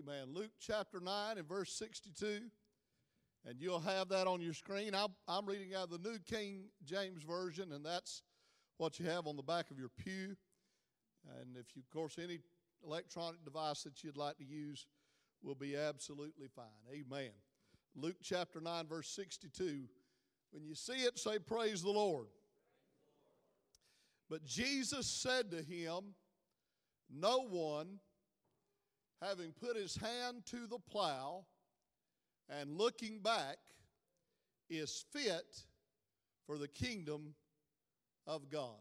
Amen. Luke chapter 9 and verse 62. And you'll have that on your screen. I'm, I'm reading out of the New King James Version, and that's what you have on the back of your pew. And if you, of course, any electronic device that you'd like to use will be absolutely fine. Amen. Luke chapter 9, verse 62. When you see it, say, Praise the Lord. But Jesus said to him, No one, having put his hand to the plow and looking back, is fit for the kingdom of God.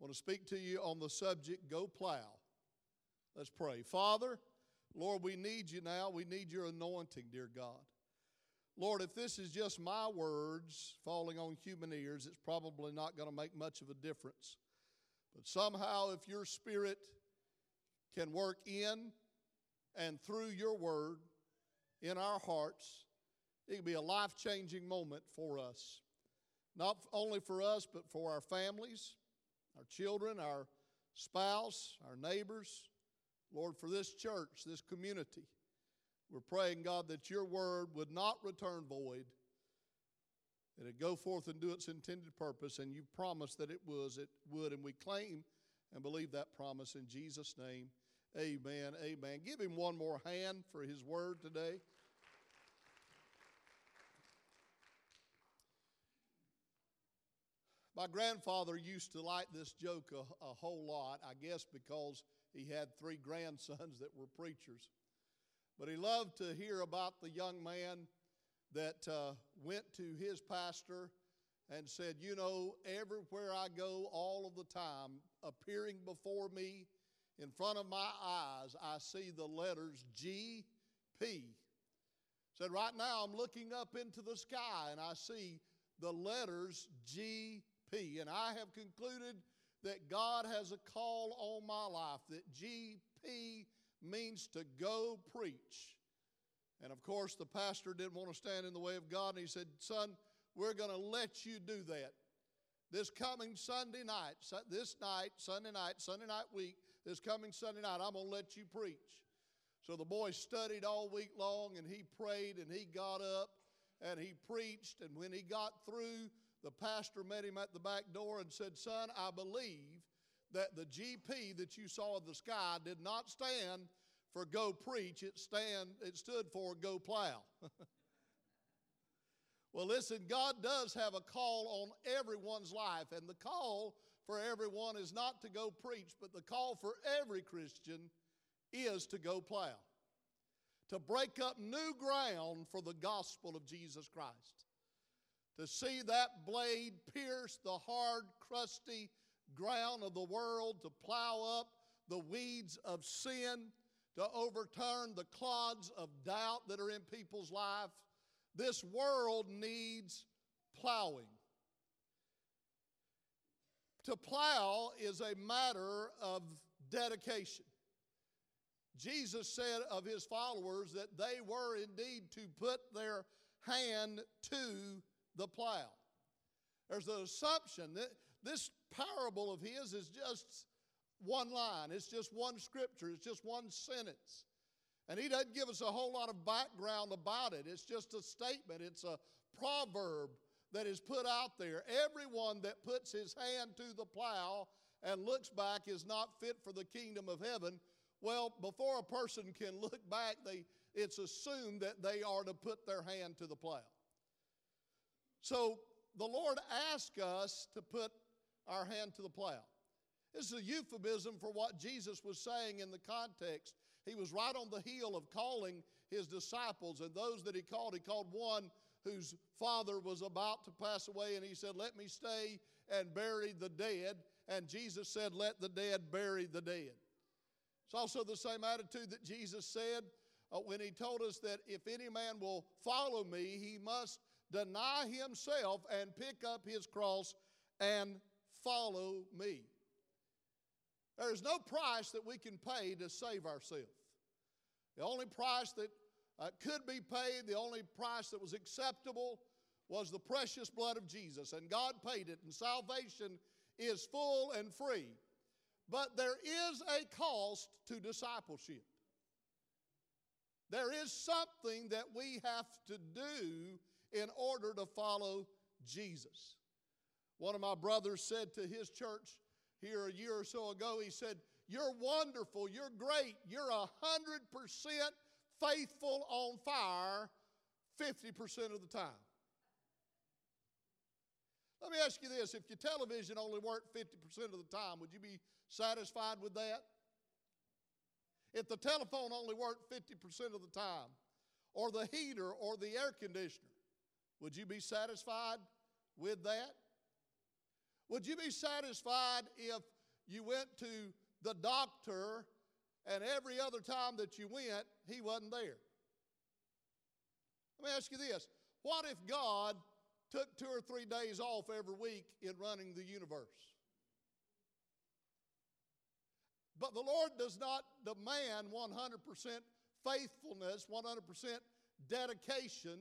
I want to speak to you on the subject go plow. Let's pray. Father, Lord, we need you now. We need your anointing, dear God. Lord, if this is just my words falling on human ears, it's probably not going to make much of a difference. But somehow, if your spirit can work in and through your word in our hearts, it can be a life changing moment for us. Not only for us, but for our families, our children, our spouse, our neighbors. Lord, for this church, this community. We're praying, God, that your word would not return void, that it go forth and do its intended purpose, and you promised that it was, it would, and we claim and believe that promise in Jesus' name. Amen. Amen. Give him one more hand for his word today. My grandfather used to like this joke a, a, whole lot, I guess because he had three grandsons that were preachers. But he loved to hear about the young man that uh, went to his pastor and said, You know, everywhere I go, all of the time, appearing before me in front of my eyes, I see the letters G P. Said, Right now, I'm looking up into the sky and I see the letters G P. And I have concluded that God has a call on my life, that G P means to go preach. And of course, the pastor didn't want to stand in the way of God, and he said, Son, we're going to let you do that. This coming Sunday night, this night, Sunday night, Sunday night week, this coming Sunday night, I'm going to let you preach. So the boy studied all week long and he prayed and he got up and he preached. And when he got through, the pastor met him at the back door and said, Son, I believe that the GP that you saw in the sky did not stand for go preach, it, stand, it stood for go plow. well, listen, God does have a call on everyone's life, and the call for everyone is not to go preach, but the call for every Christian is to go plow, to break up new ground for the gospel of Jesus Christ, to see that blade pierce the hard, crusty, ground of the world, to plow up the weeds of sin, to overturn the clods of doubt that are in people's life. This world needs plowing. To plow is a matter of dedication. Jesus said of his followers that they were indeed to put their hand to the plow. There's an assumption that this parable of his is just one line, it's just one scripture, it's just one sentence. And he doesn't give us a whole lot of background about it. It's just a statement, it's a proverb that is put out there. Everyone that puts his hand to the plow and looks back is not fit for the kingdom of heaven. Well, before a person can look back, they, it's assumed that they are to put their hand to the plow. So the Lord asks us to put our hand to the plow. This is a euphemism for what Jesus was saying in the context. He was right on the heel of calling his disciples, and those that he called, he called one whose father was about to pass away, and he said, Let me stay and bury the dead. And Jesus said, Let the dead bury the dead. It's also the same attitude that Jesus said uh, when he told us that if any man will follow me, he must deny himself and pick up his cross and follow me. There is no price that we can pay to save ourselves. The only price that uh, could be paid, the only price that was acceptable, was the precious blood of Jesus, and God paid it, and salvation is full and free. But there is a cost to discipleship. There is something that we have to do in order to follow Jesus. One of my brothers said to his church here a year or so ago, he said, You're wonderful, you're great, you're a hundred percent faithful on fire 50% of the time. Let me ask you this if your television only worked 50% of the time, would you be satisfied with that? If the telephone only worked 50% of the time, or the heater or the air conditioner, would you be satisfied with that? Would you be satisfied if you went to the doctor and every other time that you went, he wasn't there? Let me ask you this what if God took two or three days off every week in running the universe? But the Lord does not demand 100% faithfulness, 100% dedication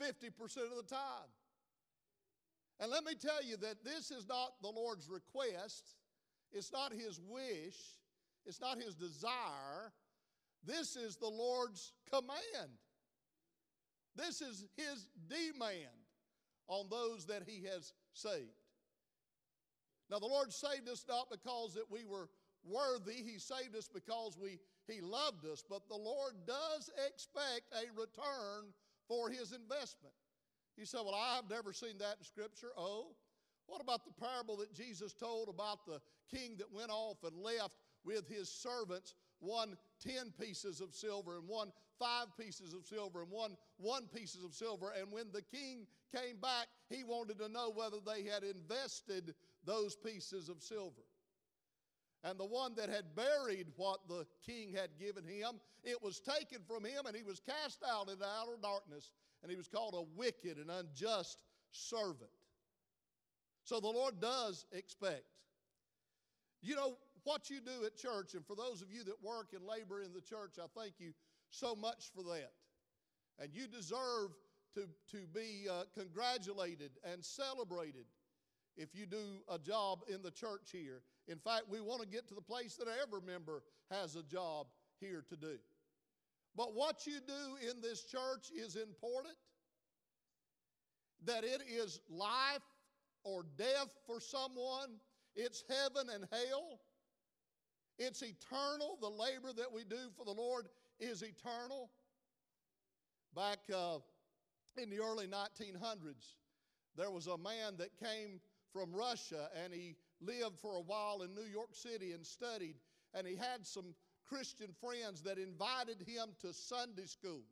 50% of the time. And let me tell you that this is not the Lord's request, it's not His wish, it's not His desire. This is the Lord's command. This is His demand on those that He has saved. Now, the Lord saved us not because that we were worthy, He saved us because we, He loved us, but the Lord does expect a return for His investment. He said, Well, I've never seen that in Scripture. Oh, what about the parable that Jesus told about the king that went off and left with his servants one ten pieces of silver and one five pieces of silver and one one pieces of silver and when the king came back he wanted to know whether they had invested those pieces of silver and the one that had buried what the king had given him it was taken from him and he was cast out into outer darkness and he was called a wicked and unjust servant. So the Lord does expect. You know, what you do at church, and for those of you that work and labor in the church, I thank you so much for that. And you deserve to, to be uh, congratulated and celebrated if you do a job in the church here. In fact, we want to get to the place that every member has a job here to do. But what you do in this church is important. That it is life or death for someone, it's heaven and hell. It's eternal. The labor that we do for the Lord is eternal. Back uh, in the early 1900s, there was a man that came from Russia and he lived for a while in New York City and studied, and he had some Christian friends that invited him to Sunday school.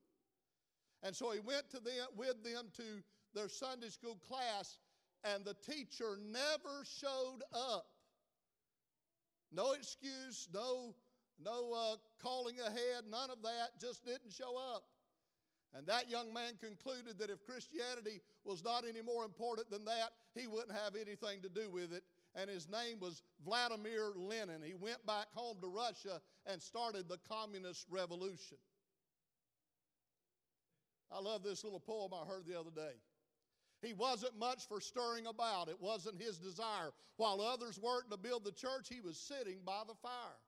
And so he went to them, with them to their Sunday school class, and the teacher never showed up. No excuse, no, no uh, calling ahead, none of that, just didn't show up. And that young man concluded that if Christianity was not any more important than that, he wouldn't have anything to do with it and his name was Vladimir Lenin. He went back home to Russia and started the Communist Revolution. I love this little poem I heard the other day. He wasn't much for stirring about, it wasn't his desire. While others worked to build the church, he was sitting by the fire.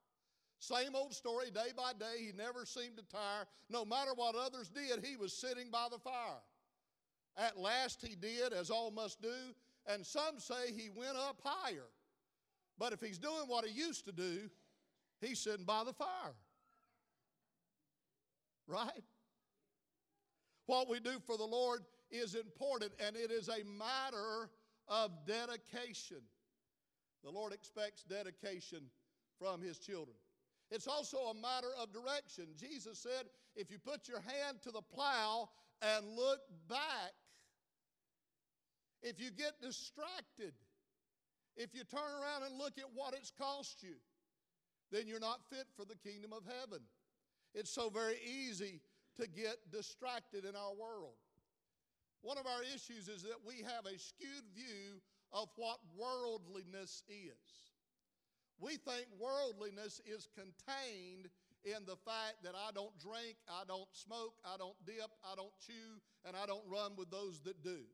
Same old story, day by day, he never seemed to tire. No matter what others did, he was sitting by the fire. At last, he did, as all must do, and some say he went up higher. But if he's doing what he used to do, he's sitting by the fire. Right? What we do for the Lord is important, and it is a matter of dedication. The Lord expects dedication from his children. It's also a matter of direction. Jesus said, if you put your hand to the plow and look back, if you get distracted, if you turn around and look at what it's cost you, then you're not fit for the kingdom of heaven. It's so very easy to get distracted in our world. One of our issues is that we have a skewed view of what worldliness is. We think worldliness is contained in the fact that I don't drink, I don't smoke, I don't dip, I don't chew, and I don't run with those that do.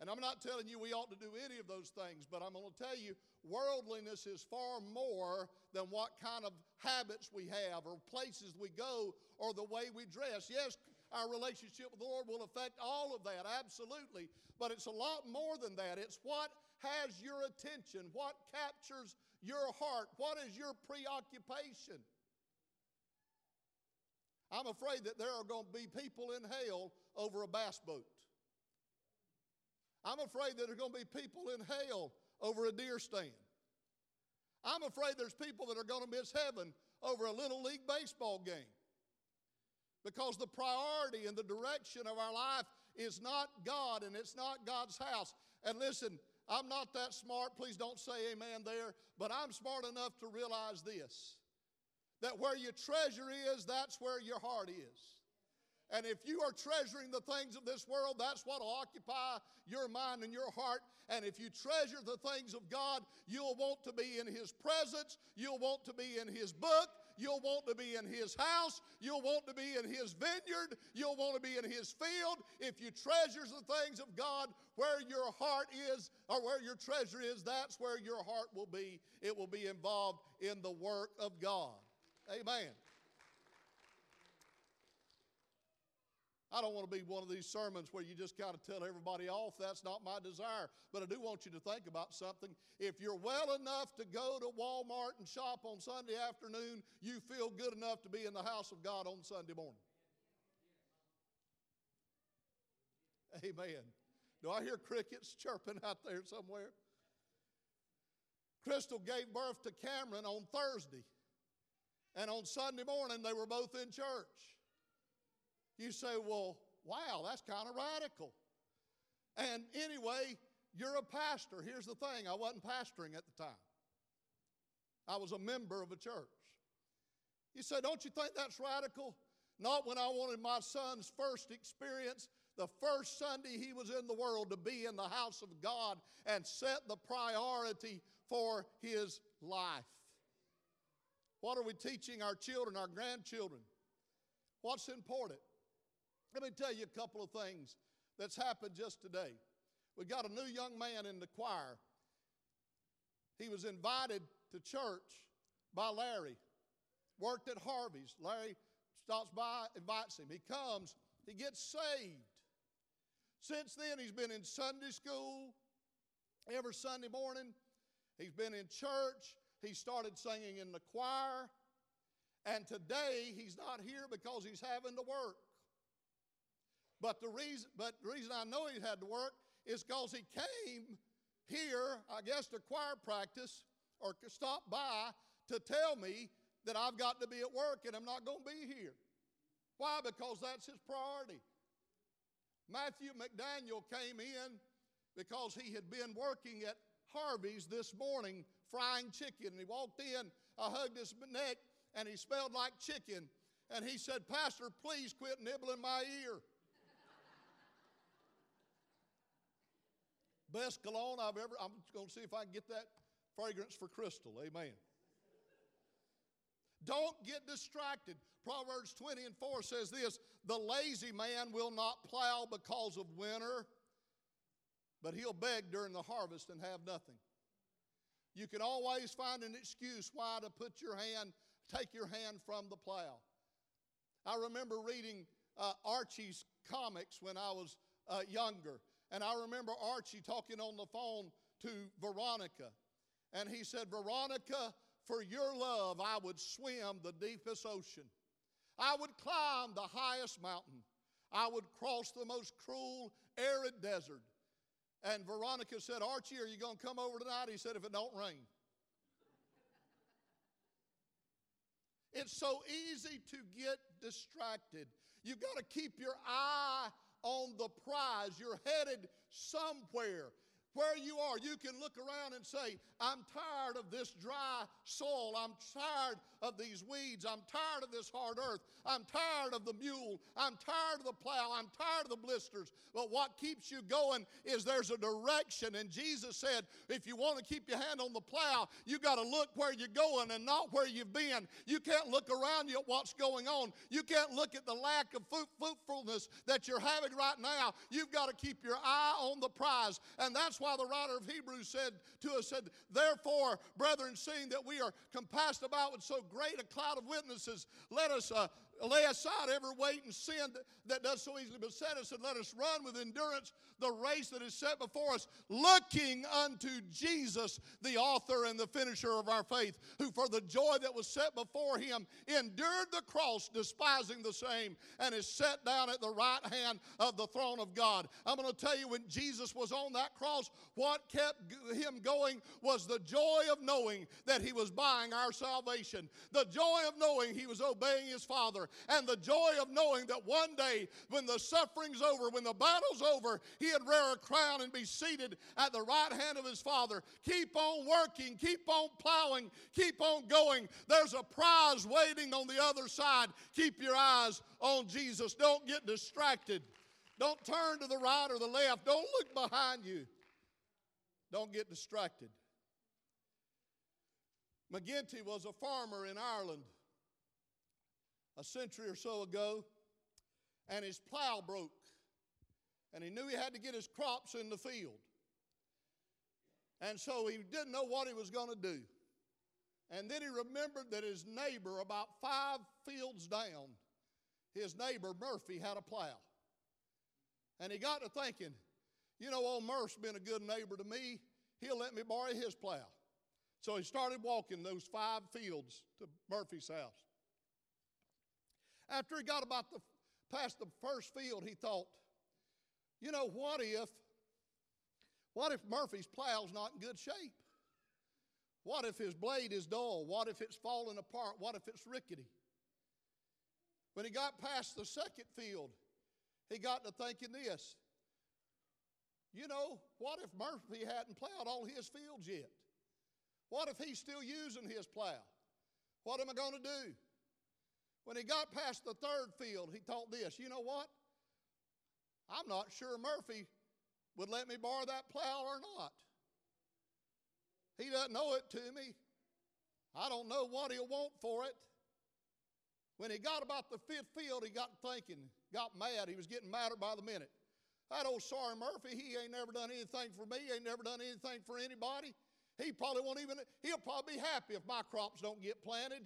And I'm not telling you we ought to do any of those things, but I'm going to tell you worldliness is far more than what kind of habits we have or places we go or the way we dress. Yes, our relationship with the Lord will affect all of that, absolutely. But it's a lot more than that. It's what has your attention, what captures your heart, what is your preoccupation. I'm afraid that there are going to be people in hell over a bass boat. I'm afraid that there are going to be people in hell over a deer stand. I'm afraid there's people that are going to miss heaven over a little league baseball game. Because the priority and the direction of our life is not God and it's not God's house. And listen, I'm not that smart. Please don't say amen there. But I'm smart enough to realize this that where your treasure is, that's where your heart is. And if you are treasuring the things of this world, that's what will occupy your mind and your heart. And if you treasure the things of God, you'll want to be in His presence, you'll want to be in His book, you'll want to be in His house, you'll want to be in His vineyard, you'll want to be in His field. If you treasure the things of God, where your heart is or where your treasure is, that's where your heart will be. It will be involved in the work of God. Amen. I don't want to be one of these sermons where you just kind of tell everybody off. That's not my desire. But I do want you to think about something. If you're well enough to go to Walmart and shop on Sunday afternoon, you feel good enough to be in the house of God on Sunday morning. Amen. Do I hear crickets chirping out there somewhere? Crystal gave birth to Cameron on Thursday. And on Sunday morning, they were both in church. You say, well, wow, that's kind of radical. And anyway, you're a pastor. Here's the thing I wasn't pastoring at the time, I was a member of a church. You say, don't you think that's radical? Not when I wanted my son's first experience, the first Sunday he was in the world, to be in the house of God and set the priority for his life. What are we teaching our children, our grandchildren? What's important? Let me tell you a couple of things that's happened just today. We got a new young man in the choir. He was invited to church by Larry, worked at Harvey's. Larry stops by, invites him. He comes, he gets saved. Since then, he's been in Sunday school every Sunday morning. He's been in church. He started singing in the choir. And today, he's not here because he's having to work. But the reason, but the reason I know he had to work is because he came here, I guess, to choir practice or stop by to tell me that I've got to be at work and I'm not going to be here. Why? Because that's his priority. Matthew McDaniel came in because he had been working at Harvey's this morning frying chicken. And he walked in, I hugged his neck, and he smelled like chicken. And he said, Pastor, please quit nibbling my ear. Best cologne I've ever, I'm going to see if I can get that fragrance for Crystal. Amen. Don't get distracted. Proverbs 20 and 4 says this The lazy man will not plow because of winter, but he'll beg during the harvest and have nothing. You can always find an excuse why to put your hand, take your hand from the plow. I remember reading uh, Archie's comics when I was uh, younger. And I remember Archie talking on the phone to Veronica. And he said, Veronica, for your love, I would swim the deepest ocean. I would climb the highest mountain. I would cross the most cruel, arid desert. And Veronica said, Archie, are you going to come over tonight? He said, if it don't rain. it's so easy to get distracted. You've got to keep your eye on the prize. You're headed somewhere. Where you are, you can look around and say, I'm tired of this dry soil. I'm tired of these weeds. I'm tired of this hard earth. I'm tired of the mule. I'm tired of the plow. I'm tired of the blisters. But what keeps you going is there's a direction. And Jesus said, if you want to keep your hand on the plow, you got to look where you're going and not where you've been. You can't look around you at what's going on. You can't look at the lack of fruitfulness that you're having right now. You've got to keep your eye on the prize. And that's why the writer of Hebrews said to us, said, Therefore, brethren, seeing that we are compassed about with so great a cloud of witnesses, let us uh, lay aside every weight and sin that, that does so easily beset us, and let us run with endurance the race that is set before us, looking unto Jesus, the author and the finisher of our faith, who for the joy that was set before him endured the cross, despising the same, and is set down at the right hand of the throne of God. I'm going to tell you when Jesus was on that cross, what kept him going was the joy of knowing that he was buying our salvation, the joy of knowing he was obeying his Father, and the joy of knowing that one day, when the suffering's over, when the battle's over, he'd wear a crown and be seated at the right hand of his Father. Keep on working, keep on plowing, keep on going. There's a prize waiting on the other side. Keep your eyes on Jesus. Don't get distracted. Don't turn to the right or the left. Don't look behind you. Don't get distracted. McGinty was a farmer in Ireland a century or so ago, and his plow broke. And he knew he had to get his crops in the field. And so he didn't know what he was going to do. And then he remembered that his neighbor, about five fields down, his neighbor Murphy had a plow. And he got to thinking, you know, old Murph's been a good neighbor to me. He'll let me borrow his plow. So he started walking those five fields to Murphy's house. After he got about the, past the first field, he thought, you know, what if, what if Murphy's plow's not in good shape? What if his blade is dull? What if it's falling apart? What if it's rickety? When he got past the second field, he got to thinking this. You know, what if Murphy hadn't plowed all his fields yet? What if he's still using his plow? What am I going to do? When he got past the third field, he thought this you know what? I'm not sure Murphy would let me borrow that plow or not. He doesn't know it to me. I don't know what he'll want for it. When he got about the fifth field, he got thinking, got mad. He was getting madder by the minute. That old sorry Murphy, he ain't never done anything for me, ain't never done anything for anybody. He probably won't even, he'll probably be happy if my crops don't get planted.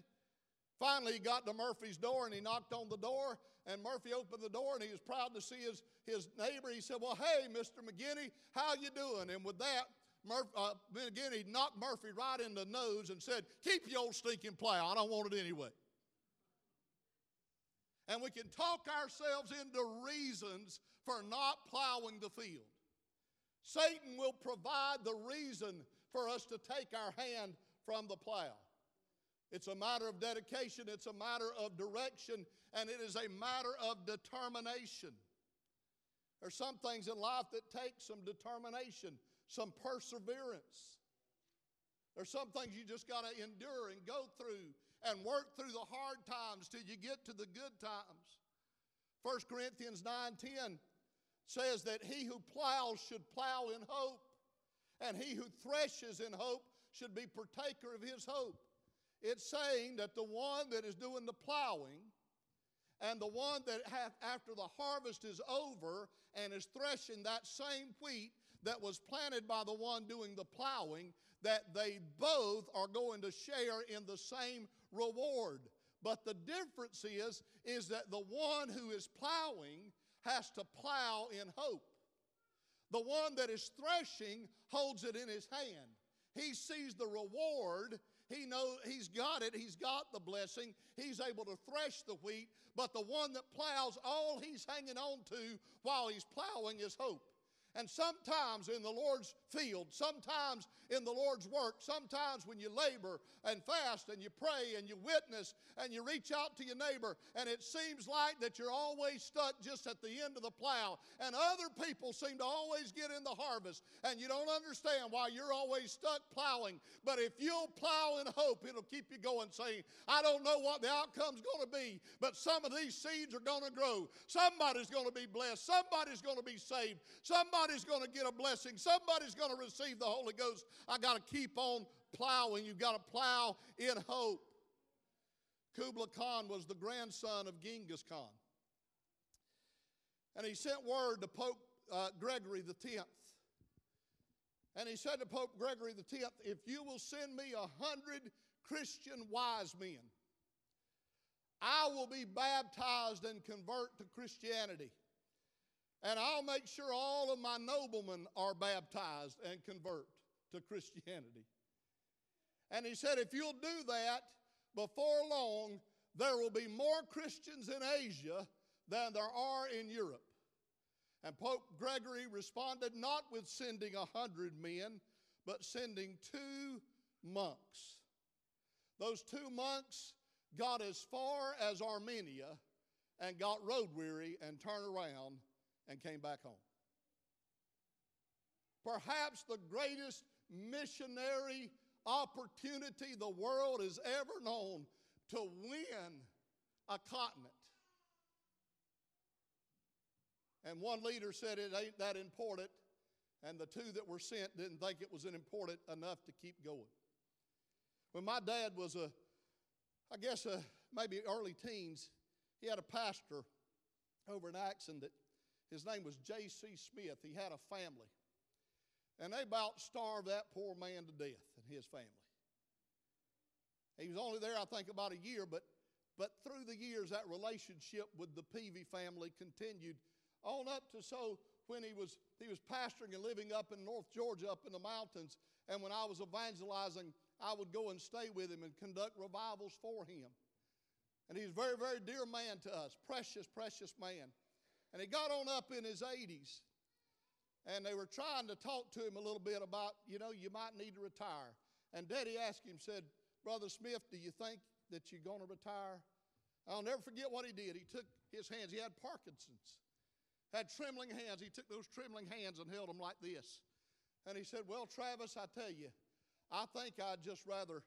Finally, he got to Murphy's door and he knocked on the door. And Murphy opened the door and he was proud to see his, his neighbor. He said, Well, hey, Mr. McGinney, how you doing? And with that, Murphy, uh, McGinney knocked Murphy right in the nose and said, Keep your old stinking plow. I don't want it anyway. And we can talk ourselves into reasons for not plowing the field. Satan will provide the reason for us to take our hand from the plow. It's a matter of dedication, it's a matter of direction, and it is a matter of determination. There's some things in life that take some determination, some perseverance. There's some things you just got to endure and go through and work through the hard times till you get to the good times. 1 Corinthians 9:10 says that he who plows should plow in hope, and he who threshes in hope should be partaker of his hope. It's saying that the one that is doing the plowing and the one that hath, after the harvest is over and is threshing that same wheat that was planted by the one doing the plowing, that they both are going to share in the same reward. But the difference is, is that the one who is plowing has to plow in hope. The one that is threshing holds it in his hand. He sees the reward he know he's got it. He's got the blessing. He's able to thresh the wheat. But the one that plows, all he's hanging on to while he's plowing is hope. And sometimes in the Lord's field, sometimes in the Lord's work, sometimes when you labor and fast and you pray and you witness and you reach out to your neighbor, and it seems like that you're always stuck just at the end of the plow, and other people seem to always get in the harvest, and you don't understand why you're always stuck plowing. But if you'll plow in hope, it'll keep you going, saying, I don't know what the outcome's going to be, but some of these seeds are going to grow. Somebody's going to be blessed. Somebody's going to be saved. Somebody Somebody's going to get a blessing. Somebody's going to receive the Holy Ghost. I got to keep on plowing. You've got to plow in hope. Kubla Khan was the grandson of Genghis Khan. And he sent word to Pope uh, Gregory the Tenth. And he said to Pope Gregory the Tenth, If you will send me a hundred Christian wise men, I will be baptized and convert to Christianity. And I'll make sure all of my noblemen are baptized and convert to Christianity. And he said, if you'll do that, before long, there will be more Christians in Asia than there are in Europe. And Pope Gregory responded not with sending a hundred men, but sending two monks. Those two monks got as far as Armenia and got road weary and turned around and came back home. Perhaps the greatest missionary opportunity the world has ever known to win a continent. And one leader said it ain't that important, and the two that were sent didn't think it was important enough to keep going. When my dad was a, I guess, a, maybe early teens, he had a pastor over in Axson that his name was J.C. Smith. He had a family. And they about starved that poor man to death and his family. He was only there, I think, about a year, but, but through the years, that relationship with the Peavy family continued on up to so when he was, he was pastoring and living up in North Georgia, up in the mountains. And when I was evangelizing, I would go and stay with him and conduct revivals for him. And he's a very, very dear man to us, precious, precious man. And he got on up in his 80s, and they were trying to talk to him a little bit about, you know, you might need to retire. And Daddy asked him, said, Brother Smith, do you think that you're going to retire? I'll never forget what he did. He took his hands, he had Parkinson's, had trembling hands. He took those trembling hands and held them like this. And he said, Well, Travis, I tell you, I think I'd just rather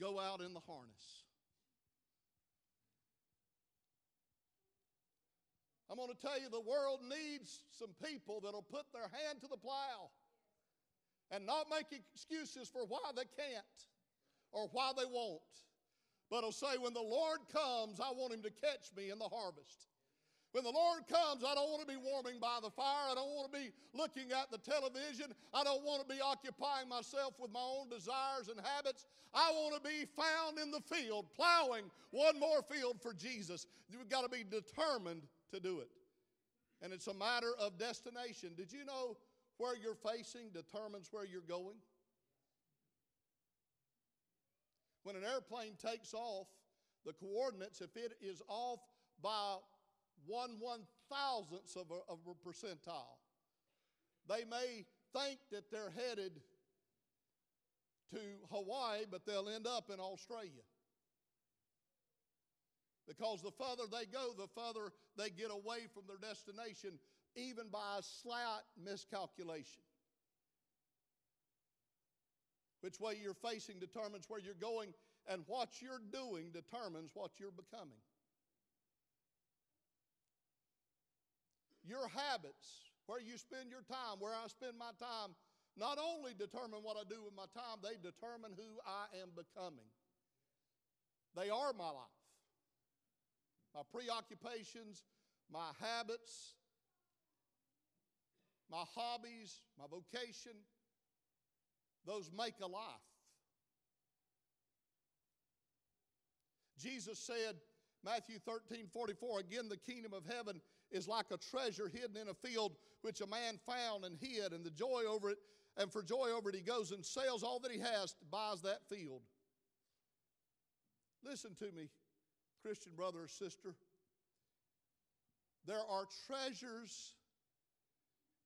go out in the harness. I'm going to tell you the world needs some people that'll put their hand to the plow and not make excuses for why they can't or why they won't. But will say, when the Lord comes, I want him to catch me in the harvest. When the Lord comes, I don't want to be warming by the fire. I don't want to be looking at the television. I don't want to be occupying myself with my own desires and habits. I want to be found in the field, plowing one more field for Jesus. You've got to be determined to do it. And it's a matter of destination. Did you know where you're facing determines where you're going? When an airplane takes off, the coordinates, if it is off by one one thousandth of a, of a percentile, they may think that they're headed to Hawaii, but they'll end up in Australia. Because the further they go, the further they get away from their destination, even by a slight miscalculation. Which way you're facing determines where you're going, and what you're doing determines what you're becoming. Your habits, where you spend your time, where I spend my time, not only determine what I do with my time, they determine who I am becoming. They are my life my preoccupations, my habits, my hobbies, my vocation, those make a life. Jesus said, Matthew 13, 44, again, the kingdom of heaven is like a treasure hidden in a field which a man found and hid, and the joy over it, and for joy over it, he goes and sells all that he has, to buys that field. Listen to me, Christian brother or sister, there are treasures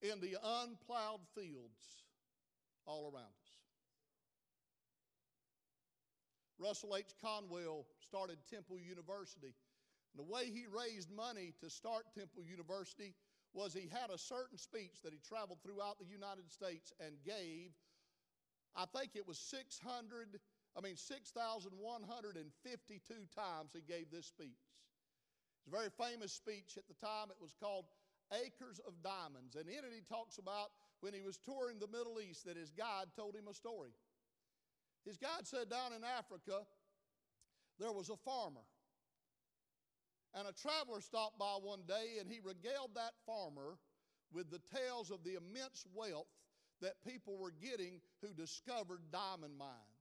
in the unplowed fields all around us. Russell H. Conwell started Temple University. And the way he raised money to start Temple University was he had a certain speech that he traveled throughout the United States and gave. I think it was 600, I mean 6,152 times he gave this speech. It's a very famous speech at the time. It was called Acres of Diamonds. And in it, he talks about when he was touring the Middle East that his guide told him a story. His guide said down in Africa, there was a farmer and a traveler stopped by one day and he regaled that farmer with the tales of the immense wealth that people were getting who discovered diamond mines.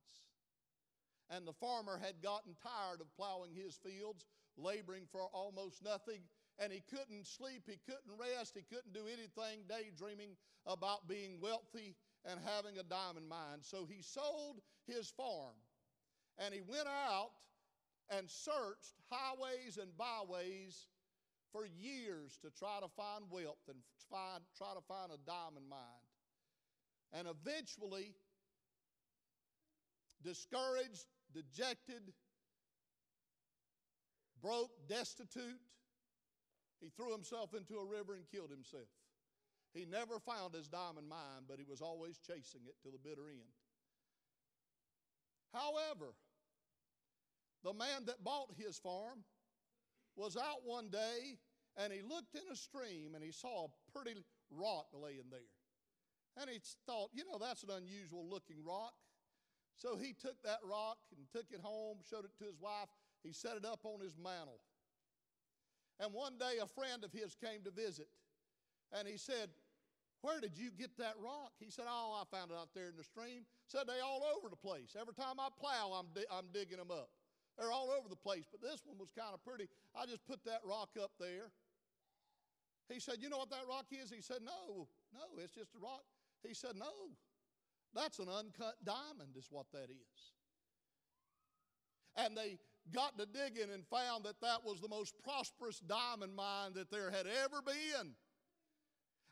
And the farmer had gotten tired of plowing his fields, laboring for almost nothing, and he couldn't sleep, he couldn't rest, he couldn't do anything daydreaming about being wealthy and having a diamond mine. So he sold his farm and he went out and searched highways and byways for years to try to find wealth and find, try to find a diamond mine. And eventually, discouraged, dejected, broke, destitute, he threw himself into a river and killed himself. He never found his diamond mine, but he was always chasing it to the bitter end. However, the man that bought his farm was out one day and he looked in a stream and he saw a pretty rock laying there. And he thought, you know, that's an unusual looking rock. So he took that rock and took it home, showed it to his wife. He set it up on his mantle. And one day a friend of his came to visit and he said, Where did you get that rock? He said, Oh, I found it out there in the stream. Said they all over the place. Every time I plow, I'm, di- I'm digging them up. They're all over the place, but this one was kind of pretty. I just put that rock up there. He said, You know what that rock is? He said, No, no, it's just a rock. He said, No, that's an uncut diamond, is what that is. And they got to digging and found that that was the most prosperous diamond mine that there had ever been.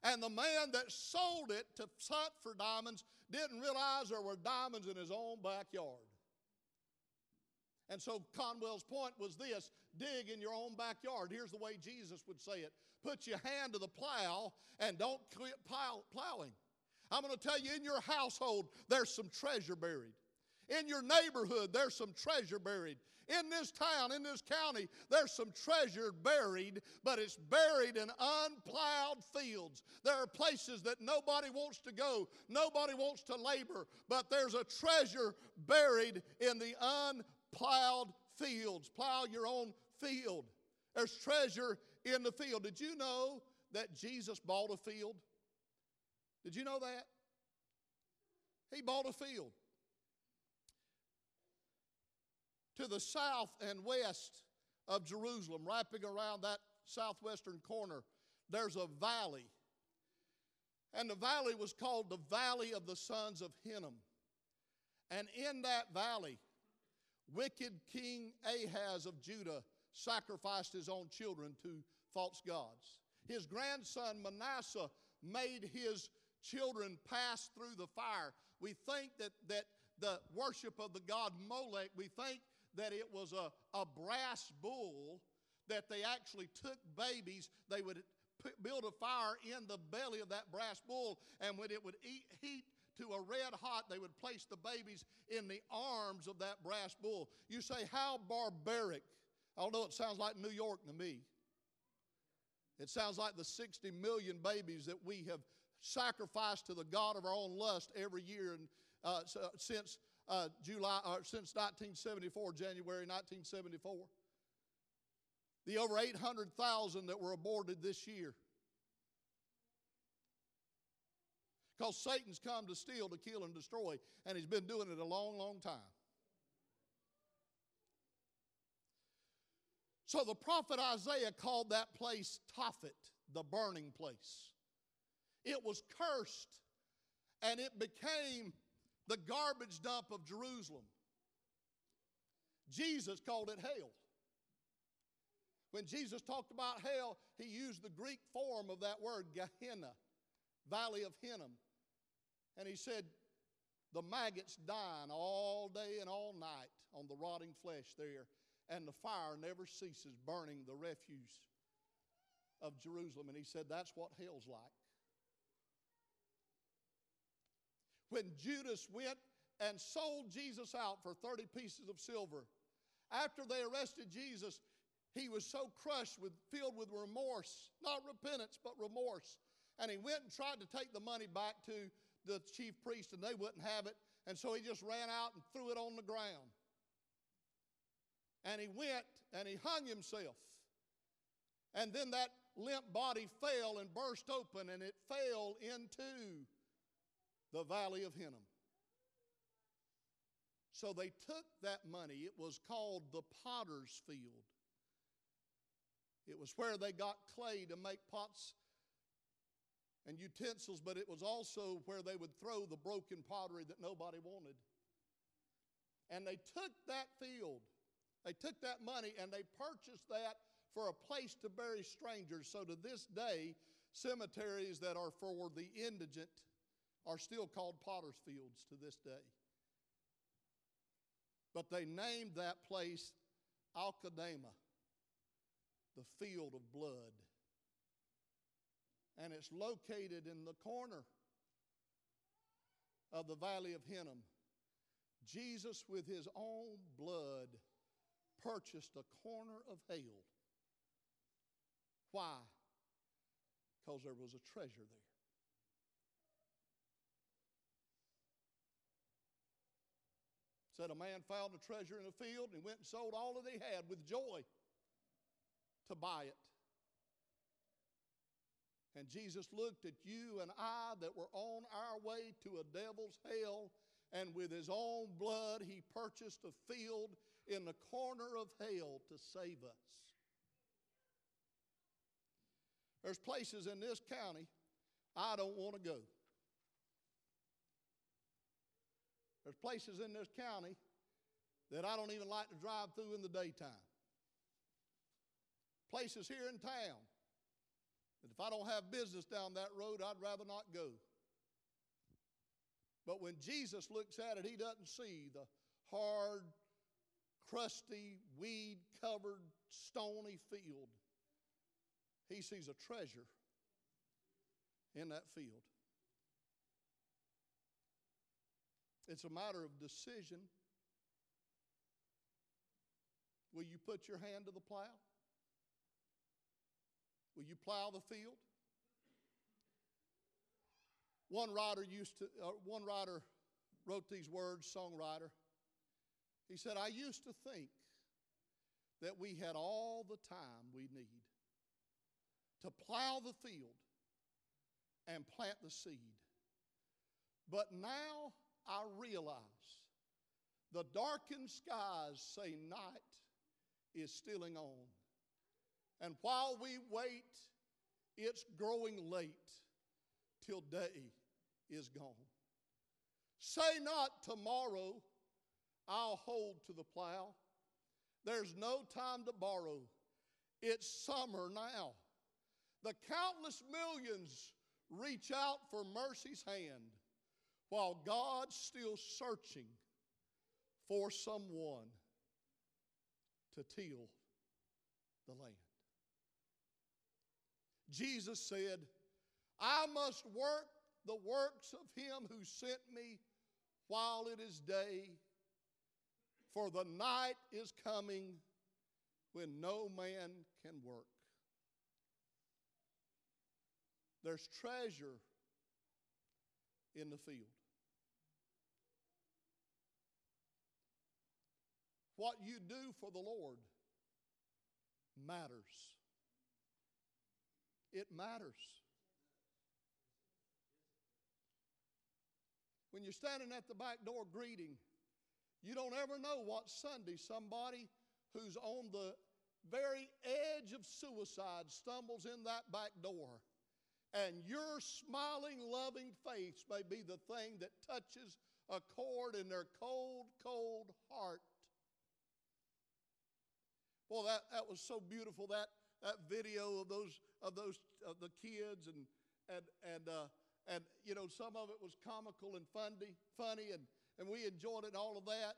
And the man that sold it to hunt for diamonds didn't realize there were diamonds in his own backyard. And so Conwell's point was this dig in your own backyard. Here's the way Jesus would say it put your hand to the plow and don't quit plow, plowing. I'm going to tell you in your household, there's some treasure buried. In your neighborhood, there's some treasure buried. In this town, in this county, there's some treasure buried, but it's buried in unplowed fields. There are places that nobody wants to go, nobody wants to labor, but there's a treasure buried in the unplowed fields. Plow your own field. There's treasure in the field. Did you know that Jesus bought a field? Did you know that? He bought a field. To the south and west of Jerusalem, wrapping around that southwestern corner, there's a valley. And the valley was called the Valley of the Sons of Hinnom. And in that valley, wicked King Ahaz of Judah sacrificed his own children to false gods. His grandson Manasseh made his children pass through the fire. We think that, that the worship of the god Molech, we think that it was a, a brass bull that they actually took babies, they would put, build a fire in the belly of that brass bull, and when it would eat, heat to a red hot, they would place the babies in the arms of that brass bull. You say, How barbaric. Although it sounds like New York to me. It sounds like the 60 million babies that we have sacrificed to the God of our own lust every year and, uh, since uh, July, or since 1974, January 1974. The over 800,000 that were aborted this year. Because Satan's come to steal, to kill, and destroy, and he's been doing it a long, long time. So the prophet Isaiah called that place Tophet, the burning place. It was cursed, and it became the garbage dump of Jerusalem. Jesus called it hell. When Jesus talked about hell, he used the Greek form of that word, Gehenna Valley of Hinnom. And he said, the maggots dying all day and all night on the rotting flesh there, and the fire never ceases burning the refuse of Jerusalem. And he said, That's what hell's like. When Judas went and sold Jesus out for 30 pieces of silver, after they arrested Jesus, he was so crushed with filled with remorse, not repentance, but remorse. And he went and tried to take the money back to the chief priest and they wouldn't have it. And so he just ran out and threw it on the ground. And he went and he hung himself. And then that limp body fell and burst open and it fell into the valley of Hinnom. So they took that money. It was called the potter's field. It was where they got clay to make pots and utensils, but it was also where they would throw the broken pottery that nobody wanted. And they took that field, they took that money, and they purchased that for a place to bury strangers. So to this day, cemeteries that are for the indigent are still called potter's fields to this day. But they named that place Akeldama, the field of blood and it's located in the corner of the valley of Hinnom. Jesus, with his own blood, purchased a corner of hell. Why? Because there was a treasure there. Said a man found a treasure in a field and he went and sold all that he had with joy to buy it. And Jesus looked at you and I that were on our way to a devil's hell, and with his own blood, he purchased a field in the corner of hell to save us. There's places in this county I don't want to go. There's places in this county that I don't even like to drive through in the daytime. Places here in town that if I don't have business down that road, I'd rather not go. But when Jesus looks at it, he doesn't see the hard, crusty, weed covered, stony field. He sees a treasure in that field. It's a matter of decision. Will you put your hand to the plow? Will you plow the field? One writer used to, uh, one writer wrote these words, songwriter. He said, I used to think that we had all the time we need to plow the field and plant the seed. But now I realize the darkened skies say night is stealing on. And while we wait, it's growing late till day is gone. Say not tomorrow, I'll hold to the plow. There's no time to borrow. It's summer now. The countless millions reach out for mercy's hand while God's still searching for someone to till the land. Jesus said, I must work the works of him who sent me while it is day, for the night is coming when no man can work. There's treasure in the field. What you do for the Lord matters. It matters. When you're standing at the back door greeting, you don't ever know what Sunday somebody who's on the very edge of suicide stumbles in that back door. And your smiling, loving face may be the thing that touches a chord in their cold, cold heart. Well, that, that was so beautiful. That that video of those of those of the kids and and and uh, and you know, some of it was comical and funny, funny, and, and we enjoyed it all of that.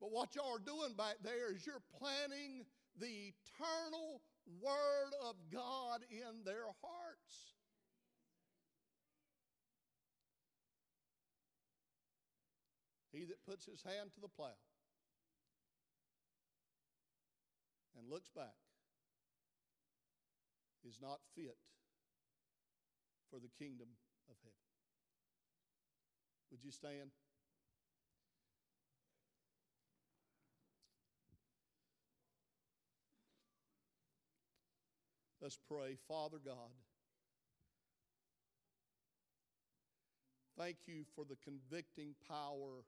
But what y'all are doing back there is you're planting the eternal Word of God in their hearts. He that puts his hand to the plow and looks back is not fit for the kingdom of heaven. Would you stand? Let's pray. Father God, thank you for the convicting power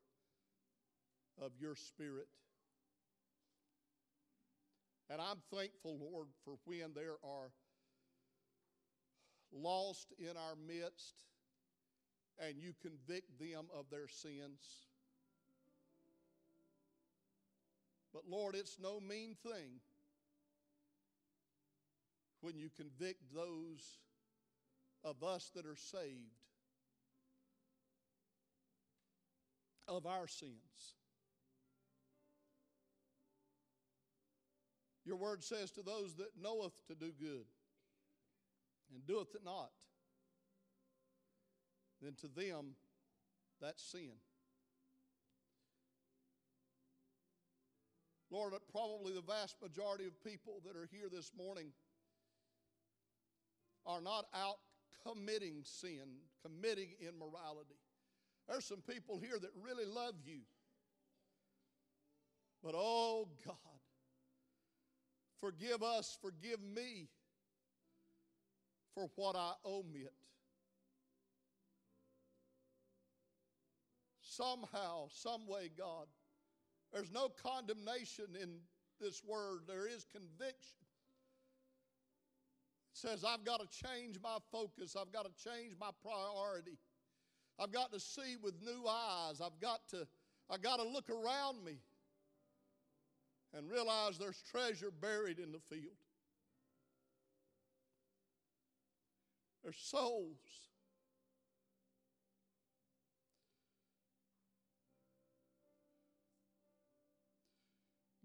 of your Spirit. And I'm thankful, Lord, for when there are lost in our midst and you convict them of their sins. But Lord, it's no mean thing when you convict those of us that are saved of our sins. Your word says to those that knoweth to do good and doeth it not, then to them that's sin. Lord, probably the vast majority of people that are here this morning are not out committing sin, committing immorality. There's some people here that really love you. But oh God, forgive us, forgive me for what I omit. Somehow, some way, God, there's no condemnation in this word, there is conviction. It says, I've got to change my focus, I've got to change my priority. I've got to see with new eyes. I've got to, I've got to look around me and realize there's treasure buried in the field. There's souls.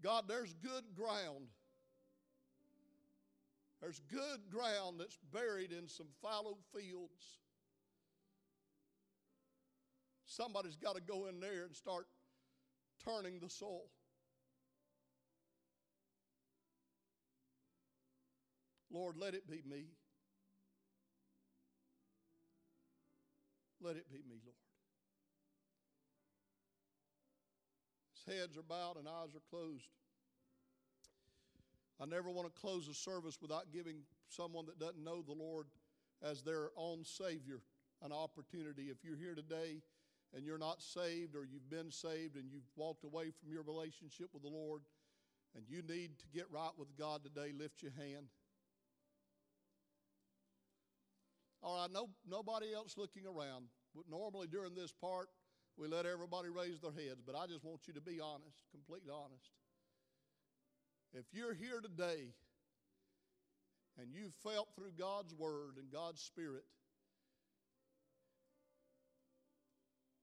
God, there's good ground. There's good ground that's buried in some fallow fields. Somebody's got to go in there and start turning the soil. Lord, let it be me. Let it be me, Lord. His heads are bowed and eyes are closed. I never want to close a service without giving someone that doesn't know the Lord as their own Savior an opportunity. If you're here today and you're not saved or you've been saved and you've walked away from your relationship with the Lord and you need to get right with God today, lift your hand. All right, no, nobody else looking around. But Normally during this part, we let everybody raise their heads, but I just want you to be honest, completely honest. If you're here today and you've felt through God's Word and God's Spirit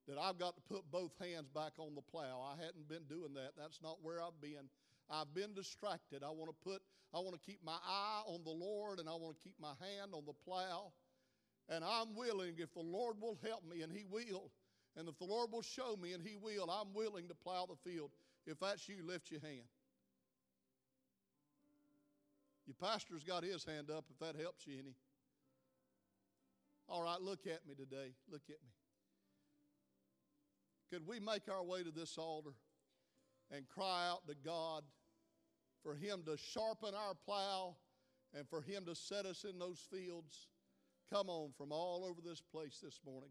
that I've got to put both hands back on the plow, I hadn't been doing that. That's not where I've been. I've been distracted. I want to put, I want to keep my eye on the Lord and I want to keep my hand on the plow. And I'm willing, if the Lord will help me, and He will, and if the Lord will show me, and He will, I'm willing to plow the field. If that's you, lift your hand. Your pastor's got his hand up if that helps you any. All right, look at me today. Look at me. Could we make our way to this altar and cry out to God for Him to sharpen our plow and for Him to set us in those fields? Come on from all over this place this morning.